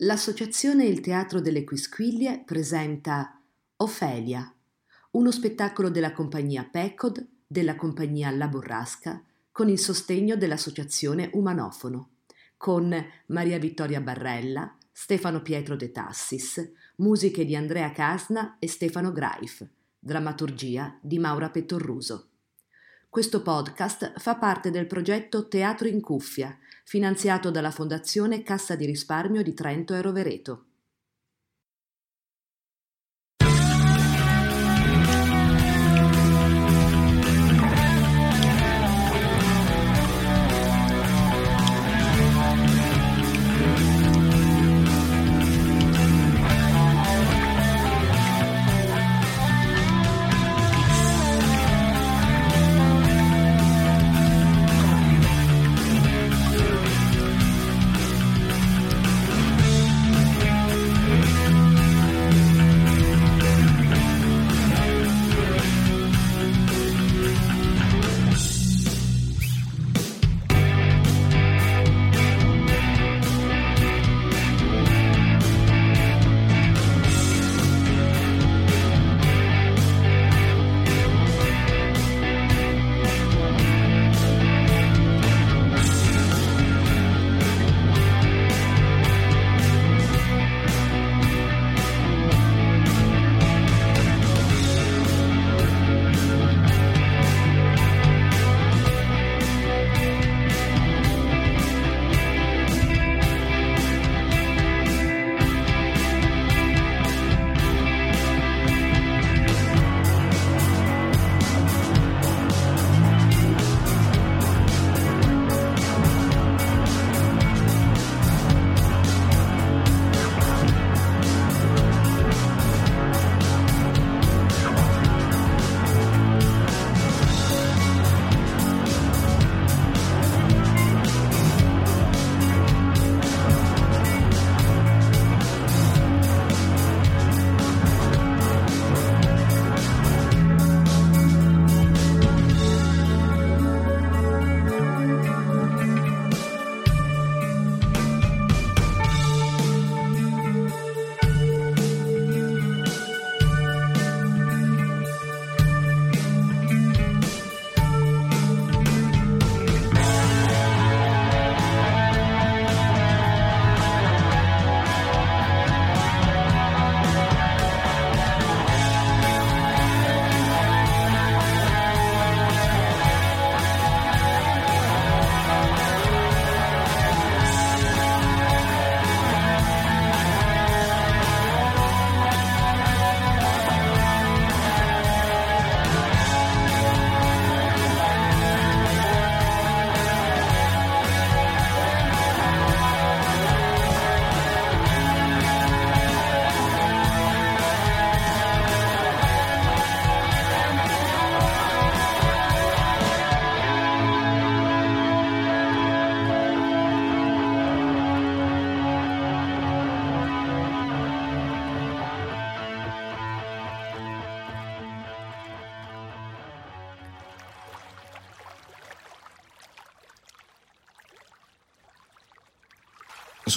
L'associazione Il Teatro delle Quisquiglie presenta Ofelia, uno spettacolo della compagnia PECOD, della compagnia La Burrasca, con il sostegno dell'associazione Umanofono, con Maria Vittoria Barrella, Stefano Pietro De Tassis, musiche di Andrea Casna e Stefano Graif, drammaturgia di Maura Pettorruso. Questo podcast fa parte del progetto Teatro in Cuffia, finanziato dalla Fondazione Cassa di Risparmio di Trento e Rovereto.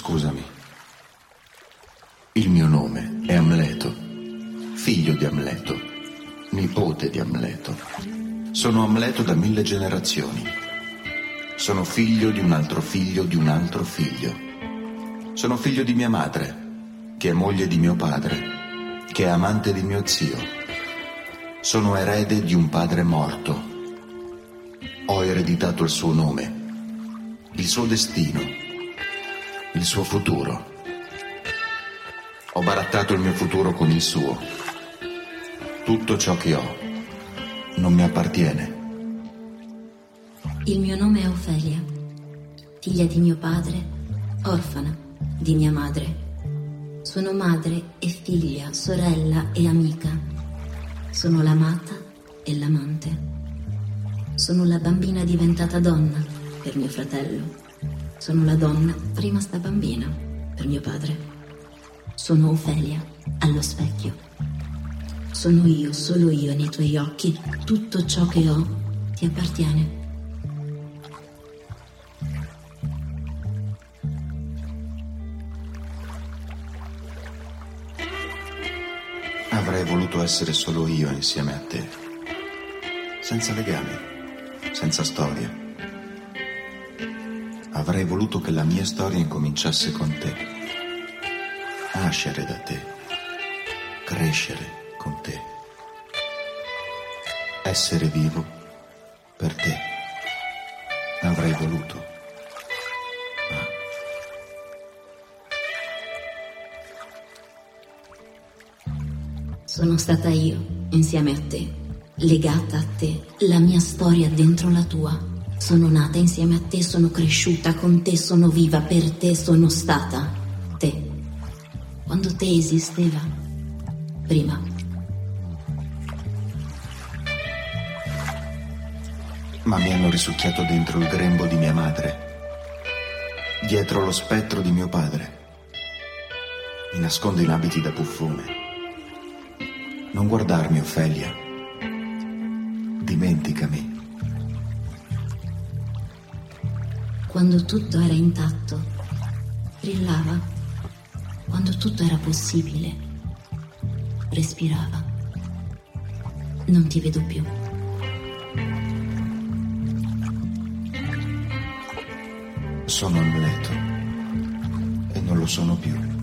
Scusami. Il mio nome è Amleto, figlio di Amleto, nipote di Amleto. Sono Amleto da mille generazioni. Sono figlio di un altro figlio di un altro figlio. Sono figlio di mia madre, che è moglie di mio padre, che è amante di mio zio. Sono erede di un padre morto. Ho ereditato il suo nome, il suo destino il suo futuro. Ho barattato il mio futuro con il suo. Tutto ciò che ho non mi appartiene. Il mio nome è Ofelia, figlia di mio padre, orfana di mia madre. Sono madre e figlia, sorella e amica. Sono l'amata e l'amante. Sono la bambina diventata donna per mio fratello sono la donna rimasta bambina per mio padre. Sono Ofelia allo specchio. Sono io, solo io nei tuoi occhi. Tutto ciò che ho ti appartiene. Avrei voluto essere solo io insieme a te, senza legami, senza storia Avrei voluto che la mia storia incominciasse con te, nascere da te, crescere con te, essere vivo per te. Avrei voluto. Sono stata io, insieme a te, legata a te, la mia storia dentro la tua. Sono nata insieme a te, sono cresciuta con te, sono viva per te, sono stata te. Quando te esisteva, prima. Ma mi hanno risucchiato dentro il grembo di mia madre, dietro lo spettro di mio padre. Mi nascondo in abiti da buffone. Non guardarmi, Ofelia. Dimenticami. Quando tutto era intatto, brillava. Quando tutto era possibile, respirava. Non ti vedo più. Sono Amleto e non lo sono più.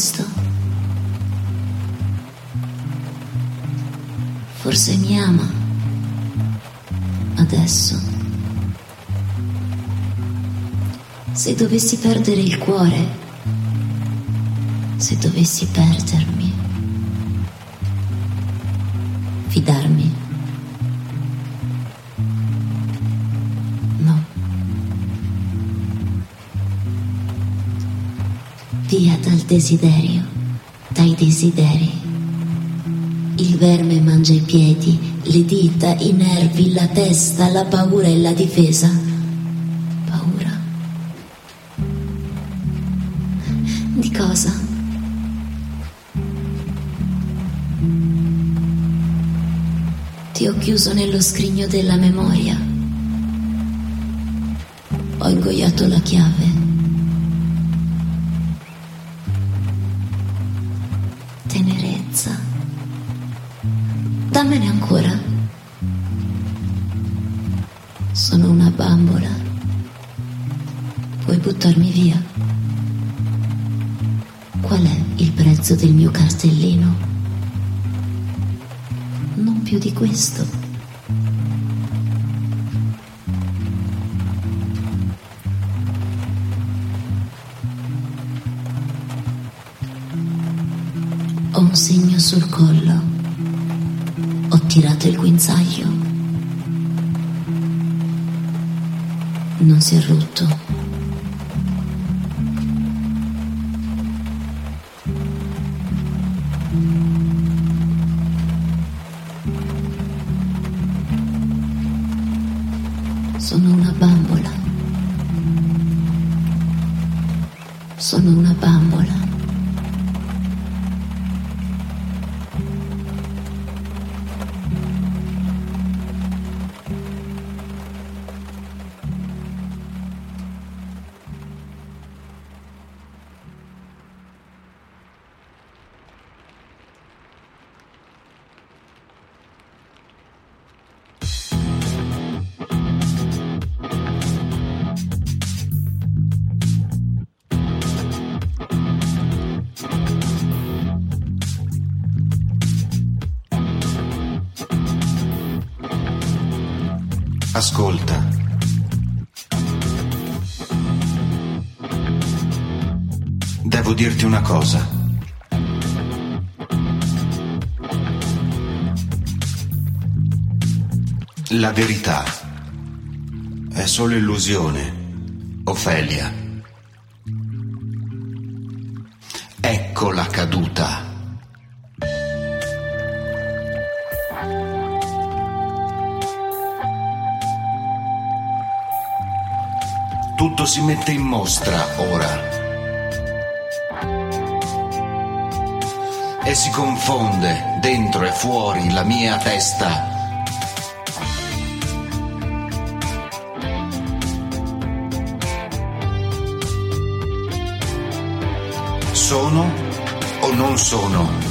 Questo. Forse mi ama. Adesso. Se dovessi perdere il cuore se dovessi perdermi, Via dal desiderio, dai desideri. Il verme mangia i piedi, le dita, i nervi, la testa, la paura e la difesa. Paura. Di cosa? Ti ho chiuso nello scrigno della memoria. Ho ingoiato la chiave. Dammene ancora. Sono una bambola. Puoi buttarmi via. Qual è il prezzo del mio cartellino? non più di questo. Ho tirato il guinzaglio. Non si è rotto. Verità è solo illusione, Ofelia. Ecco la caduta. Tutto si mette in mostra ora. E si confonde dentro e fuori la mia testa. Sono o non sono?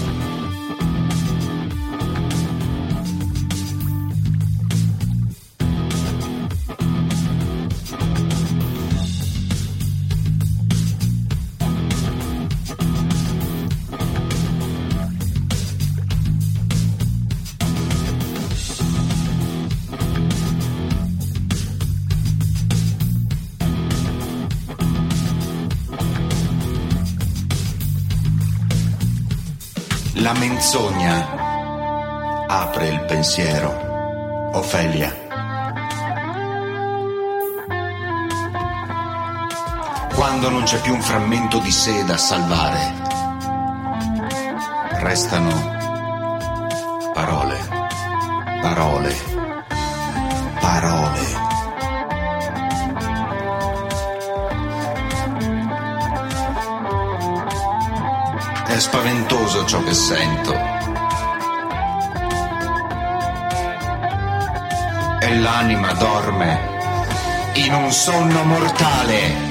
Pensiero. Ofelia. Quando non c'è più un frammento di sé da salvare, restano parole, parole, parole. È spaventoso ciò che sento. L'anima dorme in un sonno mortale.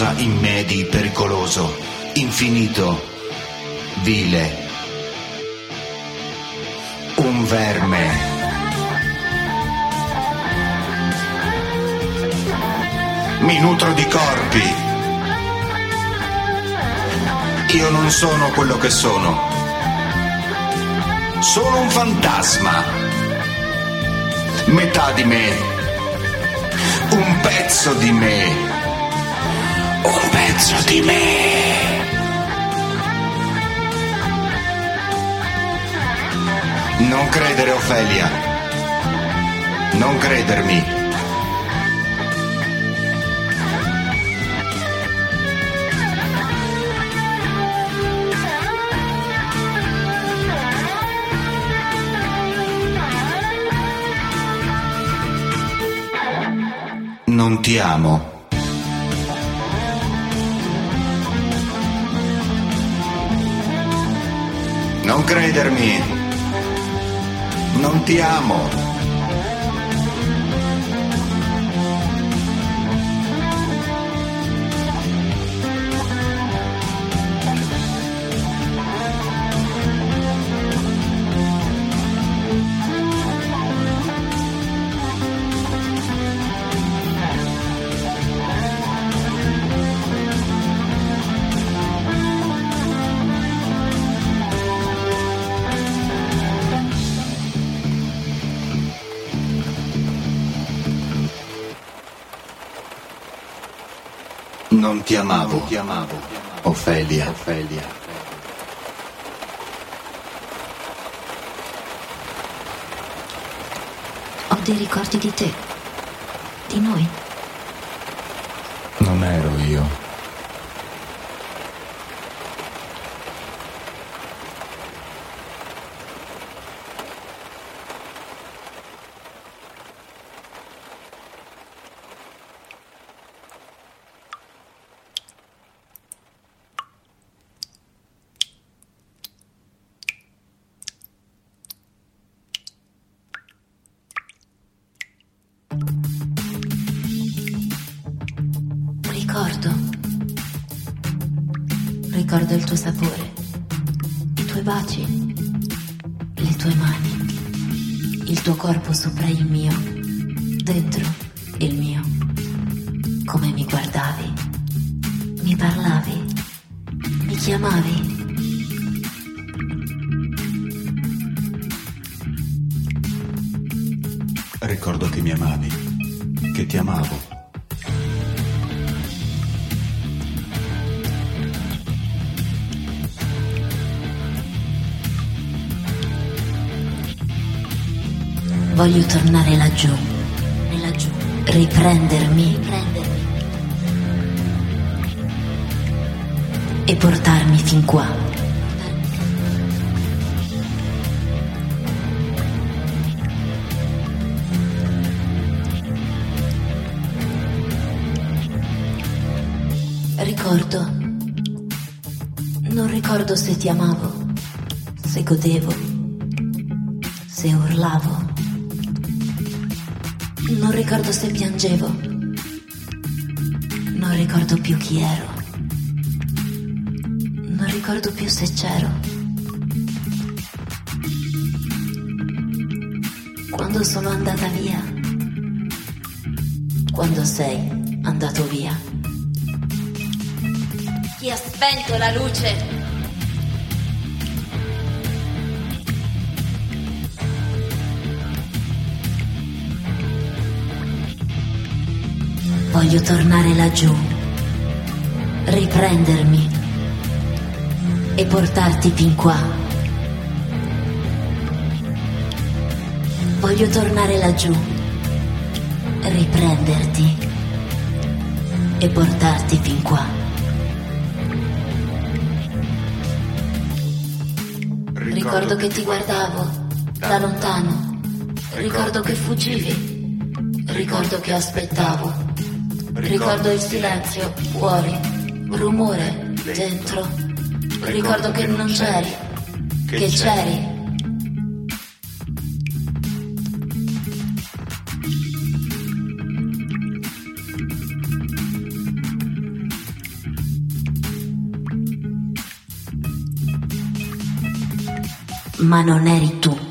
Qualcosa in me di pericoloso, infinito, vile. Un verme. Mi nutro di corpi. Io non sono quello che sono. Sono un fantasma. Metà di me. Un pezzo di me. Pezzo di me. Non credere, Ofelia. Non credermi. Non ti amo. Non credermi. Non ti amo. Non ti amavo. ti amavo. Ofelia. Ofelia. Ho dei ricordi di te, Ricordo il tuo sapore, i tuoi baci, le tue mani, il tuo corpo sopra il mio, dentro il mio. Come mi guardavi, mi parlavi, mi chiamavi. Ricordo che mi amavi, che ti amavo. Voglio tornare laggiù, laggiù, riprendermi, riprendermi e portarmi fin qua. Ricordo, non ricordo se ti amavo, se godevo, se urlavo. Non ricordo se piangevo. Non ricordo più chi ero. Non ricordo più se c'ero. Quando sono andata via. Quando sei andato via. Chi ha spento la luce? Voglio tornare laggiù, riprendermi e portarti fin qua. Voglio tornare laggiù, riprenderti e portarti fin qua. Ricordo che ti guardavo da lontano, ricordo che fuggivi, ricordo che aspettavo. Ricordo il silenzio fuori, rumore dentro. Ricordo che non c'eri, che c'eri. Ma non eri tu.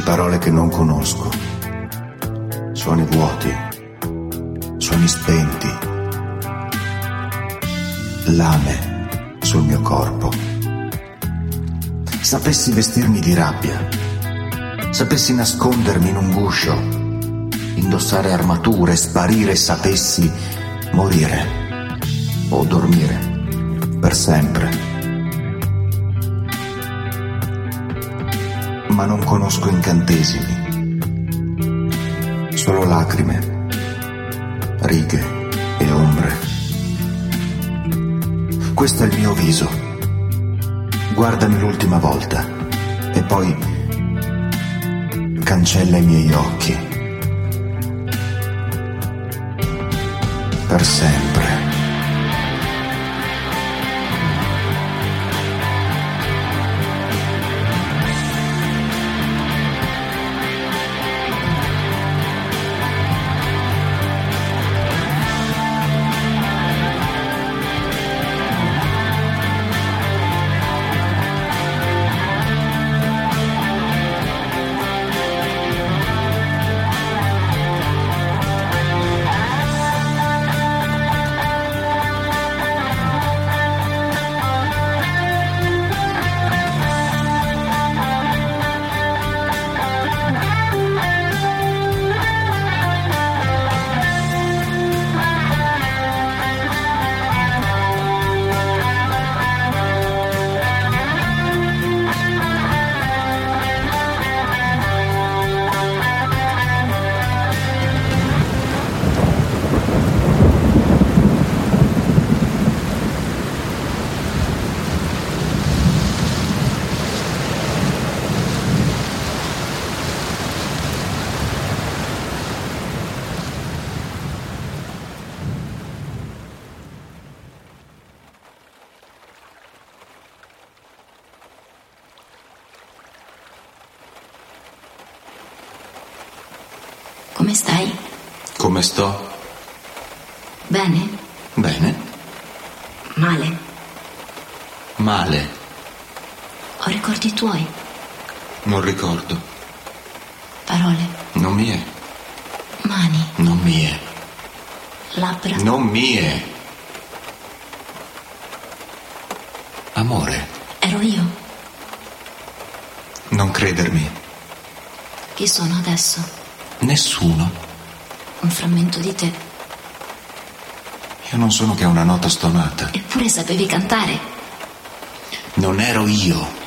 Dici parole che non conosco. Suoni vuoti. Suoni spenti. Lame sul mio corpo. Sapessi vestirmi di rabbia. Sapessi nascondermi in un guscio. Indossare armature, sparire, sapessi morire o dormire per sempre. Ma non conosco incantesimi, solo lacrime, righe e ombre. Questo è il mio viso. Guardami l'ultima volta e poi cancella i miei occhi. Per sempre. Sto? Bene? Bene. Male? Male. Ho ricordi tuoi? Non ricordo. Parole? Non mie. Mani? Non mie. Labbra? Non mie. Amore, Ero io? non credermi. Chi sono adesso? Nessuno. Un frammento di te. Io non sono che una nota stonata. Eppure sapevi cantare. Non ero io.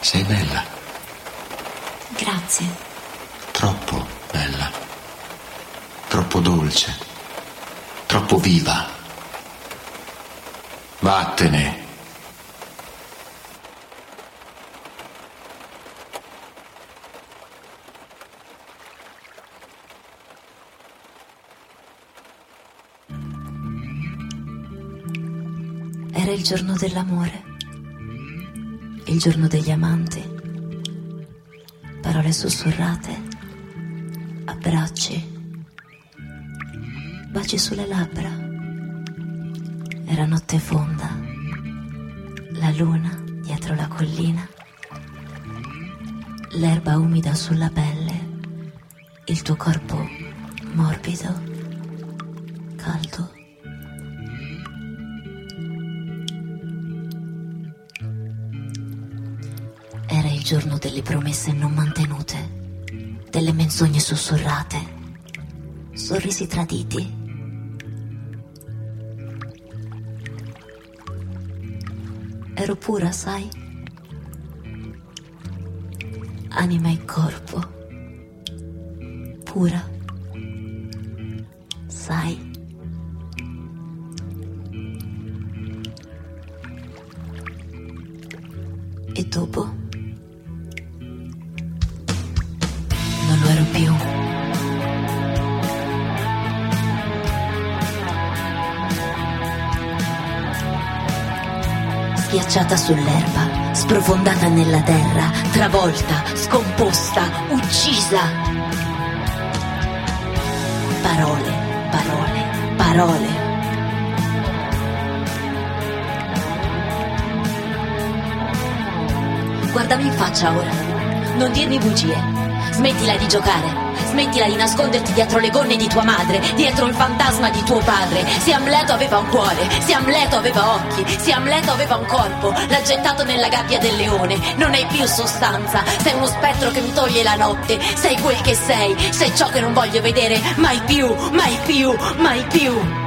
Sei bella. Grazie. Troppo bella. Troppo dolce. Troppo viva. Vattene. Era il giorno dell'amore. Il giorno degli amanti. Parole sussurrate. Abbracci. Baci sulle labbra. Era notte fonda. La luna dietro la collina. L'erba umida sulla pelle. Il tuo corpo morbido. Caldo. Giorno delle promesse non mantenute, delle menzogne sussurrate, sorrisi traditi. Ero pura, sai? Anima e corpo. Pura. Sai? E dopo? Più. Schiacciata sull'erba, sprofondata nella terra, travolta, scomposta, uccisa. Parole, parole, parole. Guardami in faccia ora. Non dirmi bugie. Smettila di giocare. Smettila di nasconderti dietro le gonne di tua madre, dietro il fantasma di tuo padre. Se Amleto aveva un cuore, se Amleto aveva occhi, se Amleto aveva un corpo, l'ha gettato nella gabbia del leone. Non hai più sostanza, sei uno spettro che mi toglie la notte. Sei quel che sei, sei ciò che non voglio vedere mai più, mai più, mai più.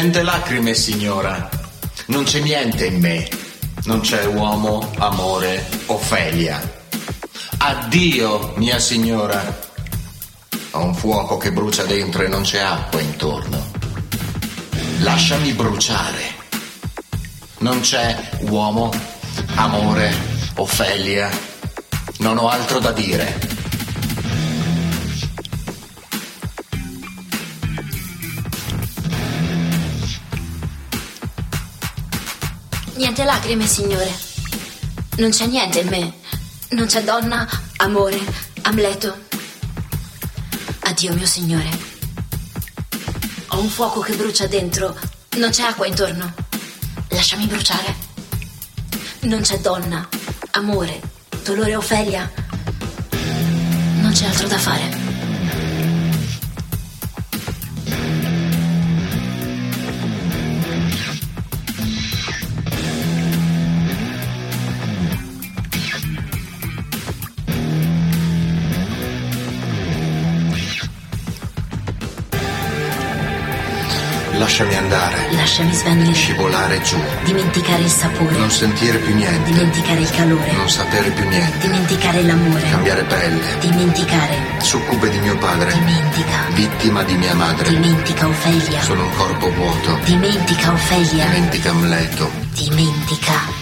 Niente lacrime, signora. Non c'è niente in me. Non c'è uomo, amore, Ofelia. Addio, mia signora. Ho un fuoco che brucia dentro e non c'è acqua intorno. Lasciami bruciare. Non c'è uomo, amore, Ofelia. Non ho altro da dire. Niente lacrime, signore. Non c'è niente in me. Non c'è donna, amore, Amleto. Addio, mio signore. Ho un fuoco che brucia dentro. Non c'è acqua intorno. Lasciami bruciare. Non c'è donna, amore, dolore Ofelia. Non c'è altro da fare. Lasciami andare. Lasciami svanire. Scivolare giù. Dimenticare il sapore. Non sentire più niente. Dimenticare il calore. Non sapere più niente. Dimenticare l'amore. Cambiare pelle. Dimenticare. Succube di mio padre. Dimentica. Vittima di mia madre. Dimentica Ofelia. Sono un corpo vuoto. Dimentica Ofelia. Dimentica Amleto. Dimentica.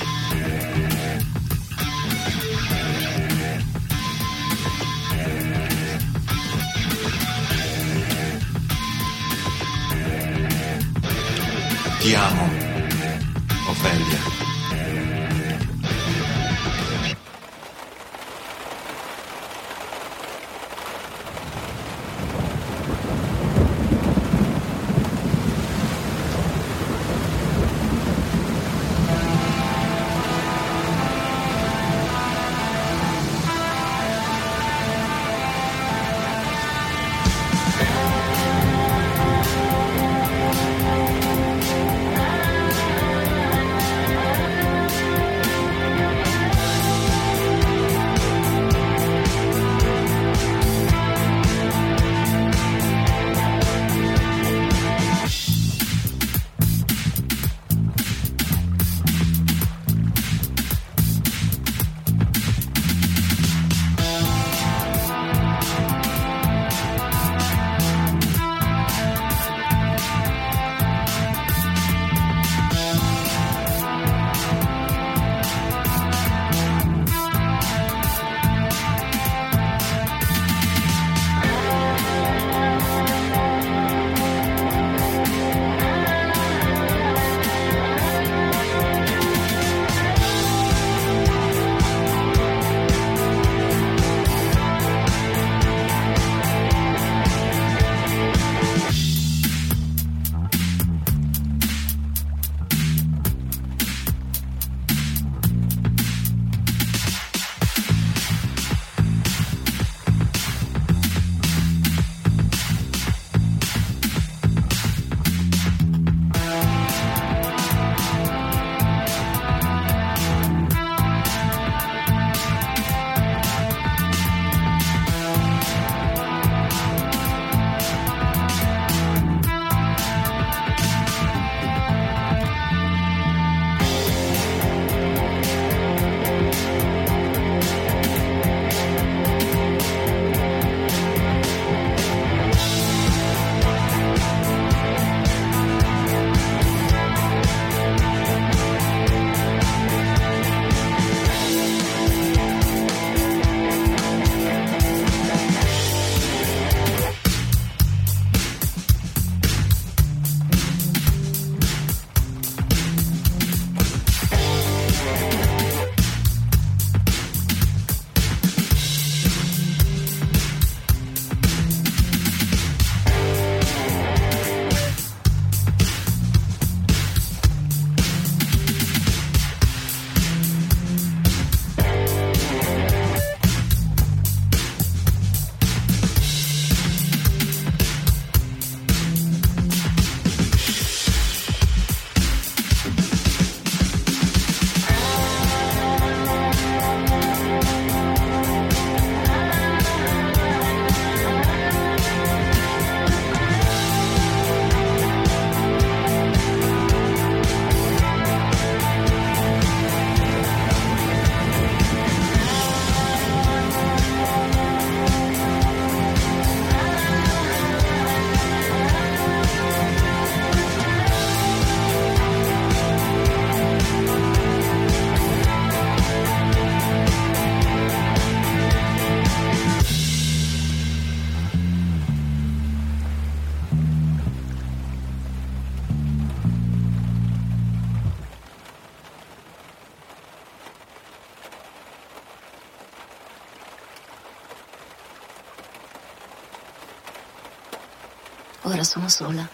Ora sono sola.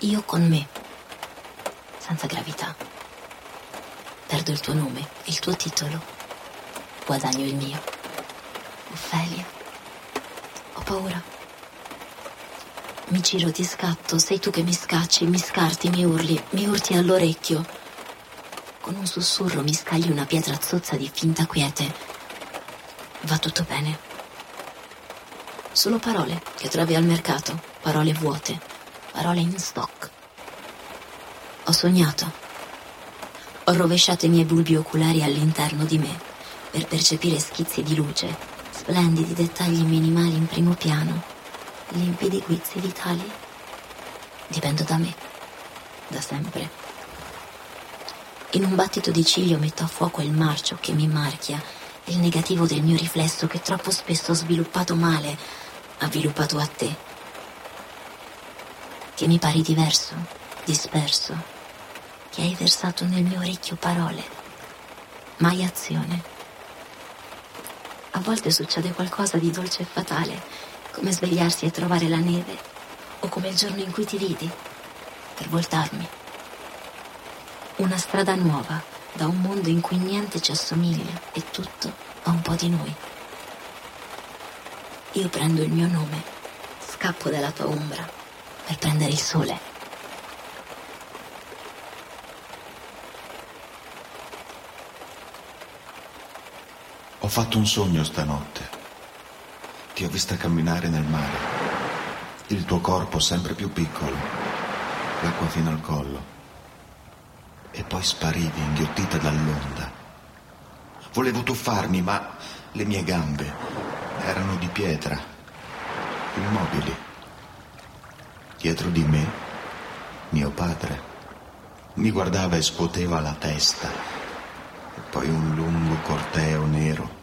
Io con me, senza gravità. Perdo il tuo nome, il tuo titolo, guadagno il mio. Ophelia, ho paura. Mi giro, ti scatto, sei tu che mi scacci, mi scarti, mi urli, mi urti all'orecchio. Con un sussurro mi scagli una pietra zozza di finta quiete. Va tutto bene. Solo parole che trovi al mercato, parole vuote, parole in stock. Ho sognato. Ho rovesciato i miei bulbi oculari all'interno di me per percepire schizzi di luce, splendidi dettagli minimali in primo piano, limpidi guizzi vitali. Dipendo da me, da sempre. In un battito di ciglio metto a fuoco il marcio che mi marchia, il negativo del mio riflesso che troppo spesso ho sviluppato male, ha sviluppato a te. Che mi pari diverso, disperso, che hai versato nel mio orecchio parole, mai azione. A volte succede qualcosa di dolce e fatale, come svegliarsi e trovare la neve, o come il giorno in cui ti vidi, per voltarmi. Una strada nuova, da un mondo in cui niente ci assomiglia e tutto ha un po' di noi. Io prendo il mio nome, scappo dalla tua ombra per prendere il sole. Ho fatto un sogno stanotte. Ti ho vista camminare nel mare. Il tuo corpo sempre più piccolo, l'acqua fino al collo e poi sparivi inghiottita dall'onda. Volevo tuffarmi, ma le mie gambe erano di pietra, immobili. Dietro di me, mio padre mi guardava e scuoteva la testa, e poi un lungo corteo nero.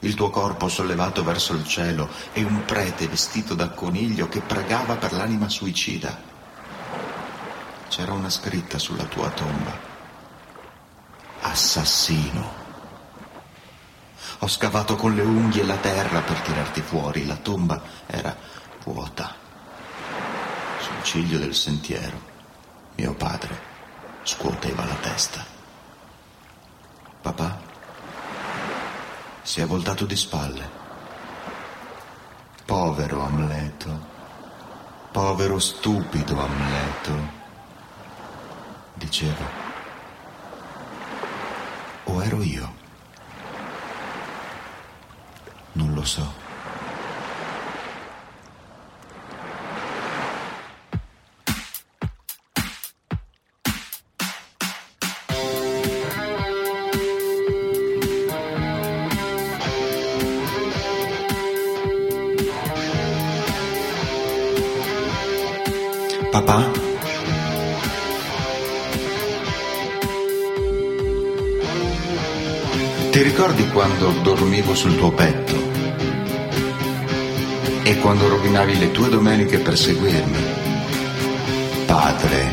Il tuo corpo sollevato verso il cielo e un prete vestito da coniglio che pregava per l'anima suicida. C'era una scritta sulla tua tomba. Assassino. Ho scavato con le unghie la terra per tirarti fuori. La tomba era vuota. Sul ciglio del sentiero, mio padre scuoteva la testa. Papà si è voltato di spalle. Povero Amleto, povero stupido Amleto diceva. O ero io? Non lo so. Papà? Ti ricordi quando dormivo sul tuo petto? Quando rovinavi le tue domeniche per seguirmi? Padre,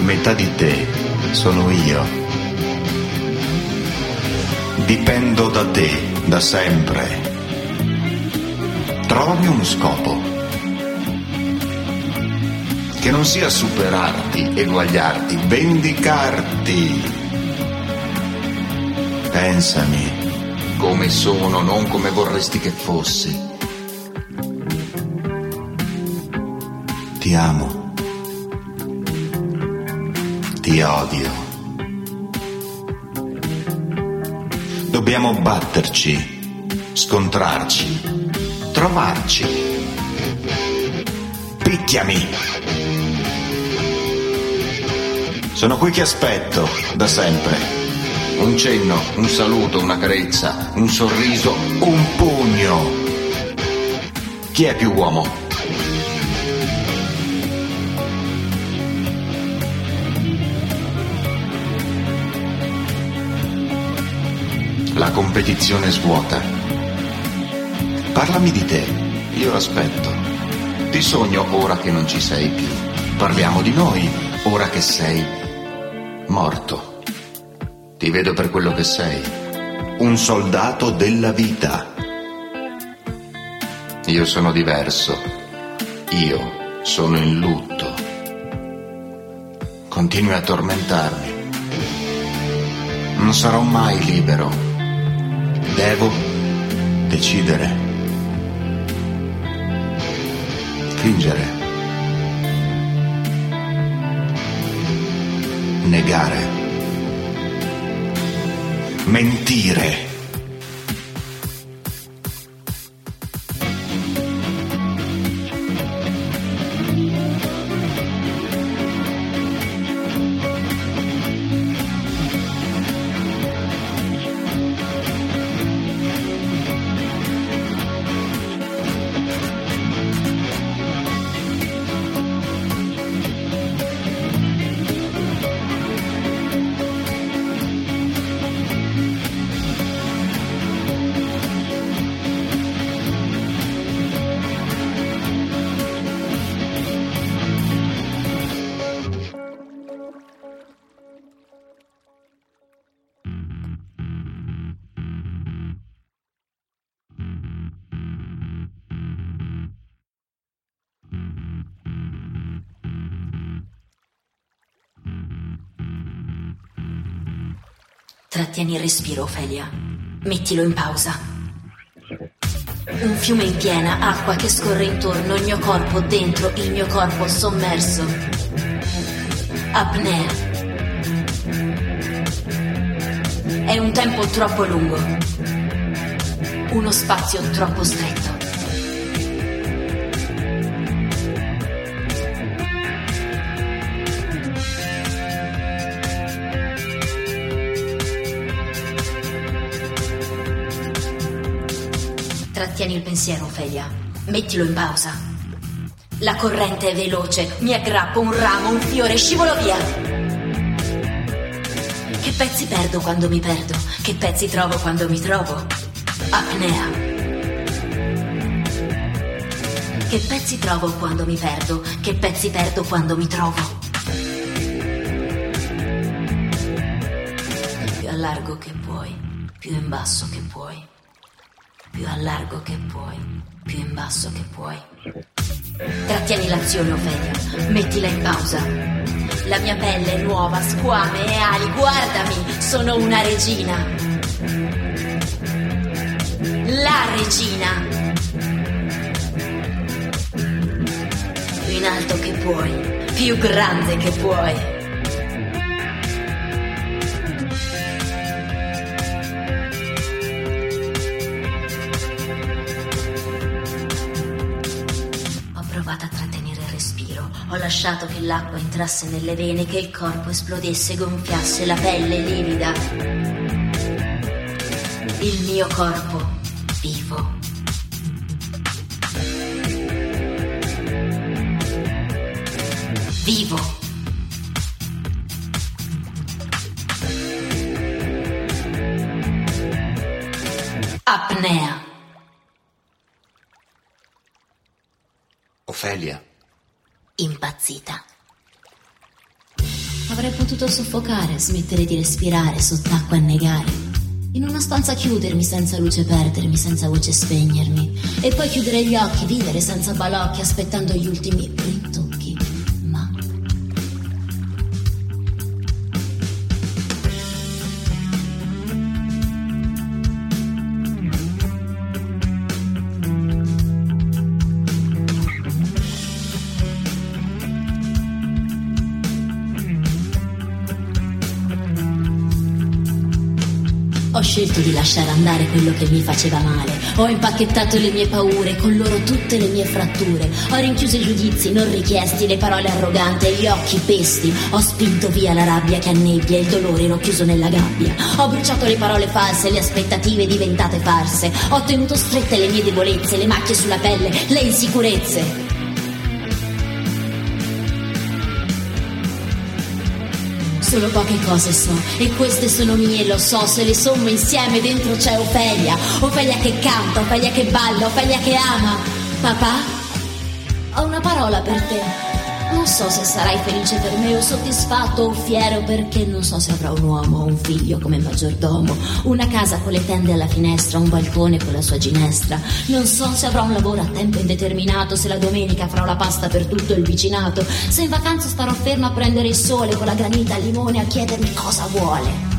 metà di te sono io. Dipendo da te, da sempre. Trovami uno scopo. Che non sia superarti, eguagliarti, vendicarti Pensami come sono, non come vorresti che fossi. Ti amo. Ti odio. Dobbiamo batterci, scontrarci, trovarci. Picchiami. Sono qui che aspetto, da sempre. Un cenno, un saluto, una carezza, un sorriso, un pugno. Chi è più uomo? La competizione svuota. Parlami di te, io aspetto. Ti sogno ora che non ci sei più. Parliamo di noi, ora che sei morto. Ti vedo per quello che sei, un soldato della vita. Io sono diverso. Io sono in lutto. Continui a tormentarmi. Non sarò mai libero. Devo decidere. Fingere. Negare. Mentire. Trattieni il respiro, Ophelia. Mettilo in pausa. Un fiume in piena, acqua che scorre intorno, il mio corpo dentro, il mio corpo sommerso. Apnea. È un tempo troppo lungo. Uno spazio troppo stretto. Trattieni il pensiero, Ophelia. Mettilo in pausa. La corrente è veloce. Mi aggrappo un ramo, un fiore, scivolo via. Che pezzi perdo quando mi perdo? Che pezzi trovo quando mi trovo? Apnea. Che pezzi trovo quando mi perdo? Che pezzi perdo quando mi trovo? Più a largo che puoi, più in basso che puoi più a largo che puoi, più in basso che puoi. Trattieni l'azione, Ophelia, mettila in pausa. La mia pelle è nuova, squame e ali, guardami, sono una regina. La regina. Più in alto che puoi, più grande che puoi. Ho lasciato che l'acqua entrasse nelle vene, che il corpo esplodesse, gonfiasse la pelle livida. Il mio corpo vivo. Vivo. Apnea. Ofelia impazzita. Avrei potuto soffocare, smettere di respirare, sott'acqua annegare. In una stanza chiudermi senza luce perdermi, senza voce spegnermi. E poi chiudere gli occhi, vivere senza balocchi, aspettando gli ultimi ritocchi. Scelto di lasciare andare quello che mi faceva male. Ho impacchettato le mie paure, con loro tutte le mie fratture. Ho rinchiuso i giudizi non richiesti, le parole arroganti e gli occhi pesti. Ho spinto via la rabbia che annebbia e il dolore l'ho chiuso nella gabbia. Ho bruciato le parole false, le aspettative diventate farse. Ho tenuto strette le mie debolezze, le macchie sulla pelle, le insicurezze. Solo poche cose so, e queste sono mie, lo so, se le sommo insieme dentro c'è Ofelia, Ofelia che canta, Ofelia che balla, Ofelia che ama. Papà, ho una parola per te. Non so se sarai felice per me o soddisfatto o fiero perché non so se avrò un uomo o un figlio come maggiordomo, una casa con le tende alla finestra, un balcone con la sua ginestra. Non so se avrò un lavoro a tempo indeterminato, se la domenica farò la pasta per tutto il vicinato, se in vacanza starò ferma a prendere il sole con la granita al limone a chiedermi cosa vuole.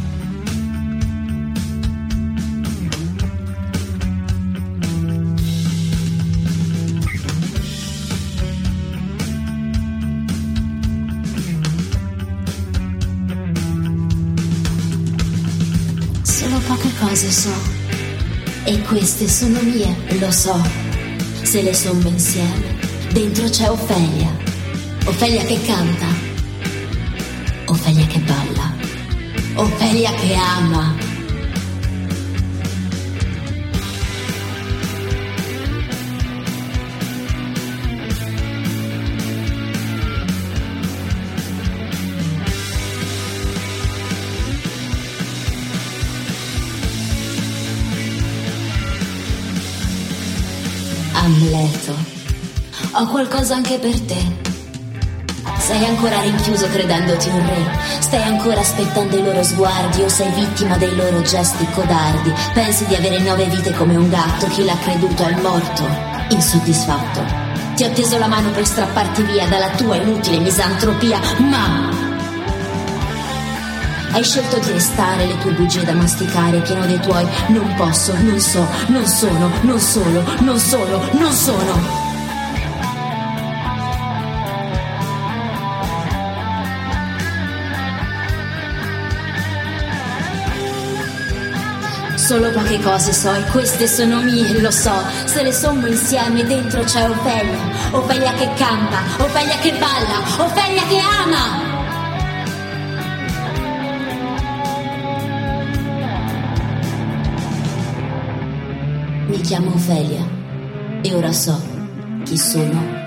Cose so. E queste sono mie, lo so. Se le sommo insieme, dentro c'è Ofelia. Ofelia che canta. Ofelia che balla. Ofelia che ama. Amleto, ho qualcosa anche per te. Sei ancora rinchiuso credendoti un re, stai ancora aspettando i loro sguardi o sei vittima dei loro gesti codardi. Pensi di avere nove vite come un gatto, chi l'ha creduto è morto, insoddisfatto. Ti ho teso la mano per strapparti via dalla tua inutile misantropia, ma hai scelto di restare le tue bugie da masticare, pieno dei tuoi non posso, non so, non sono, non solo, non solo, non sono. Solo poche cose so e queste sono mie, lo so. Se le sommo insieme dentro c'è Ofelia. Ofelia che canta, Ofelia che balla, Ofelia che ama. Mi chiamo Ofelia e ora so chi sono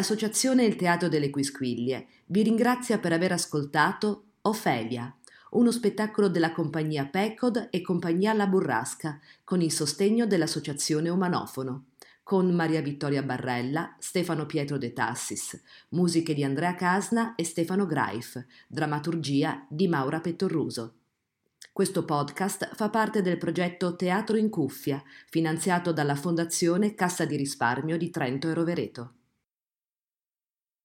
L'Associazione Il Teatro delle Quisquiglie vi ringrazia per aver ascoltato Ofelia, uno spettacolo della compagnia Pecod e compagnia La Burrasca, con il sostegno dell'Associazione Umanofono, con Maria Vittoria Barrella, Stefano Pietro De Tassis, musiche di Andrea Casna e Stefano Graif, drammaturgia di Maura Pettorruso. Questo podcast fa parte del progetto Teatro in Cuffia, finanziato dalla Fondazione Cassa di Risparmio di Trento e Rovereto.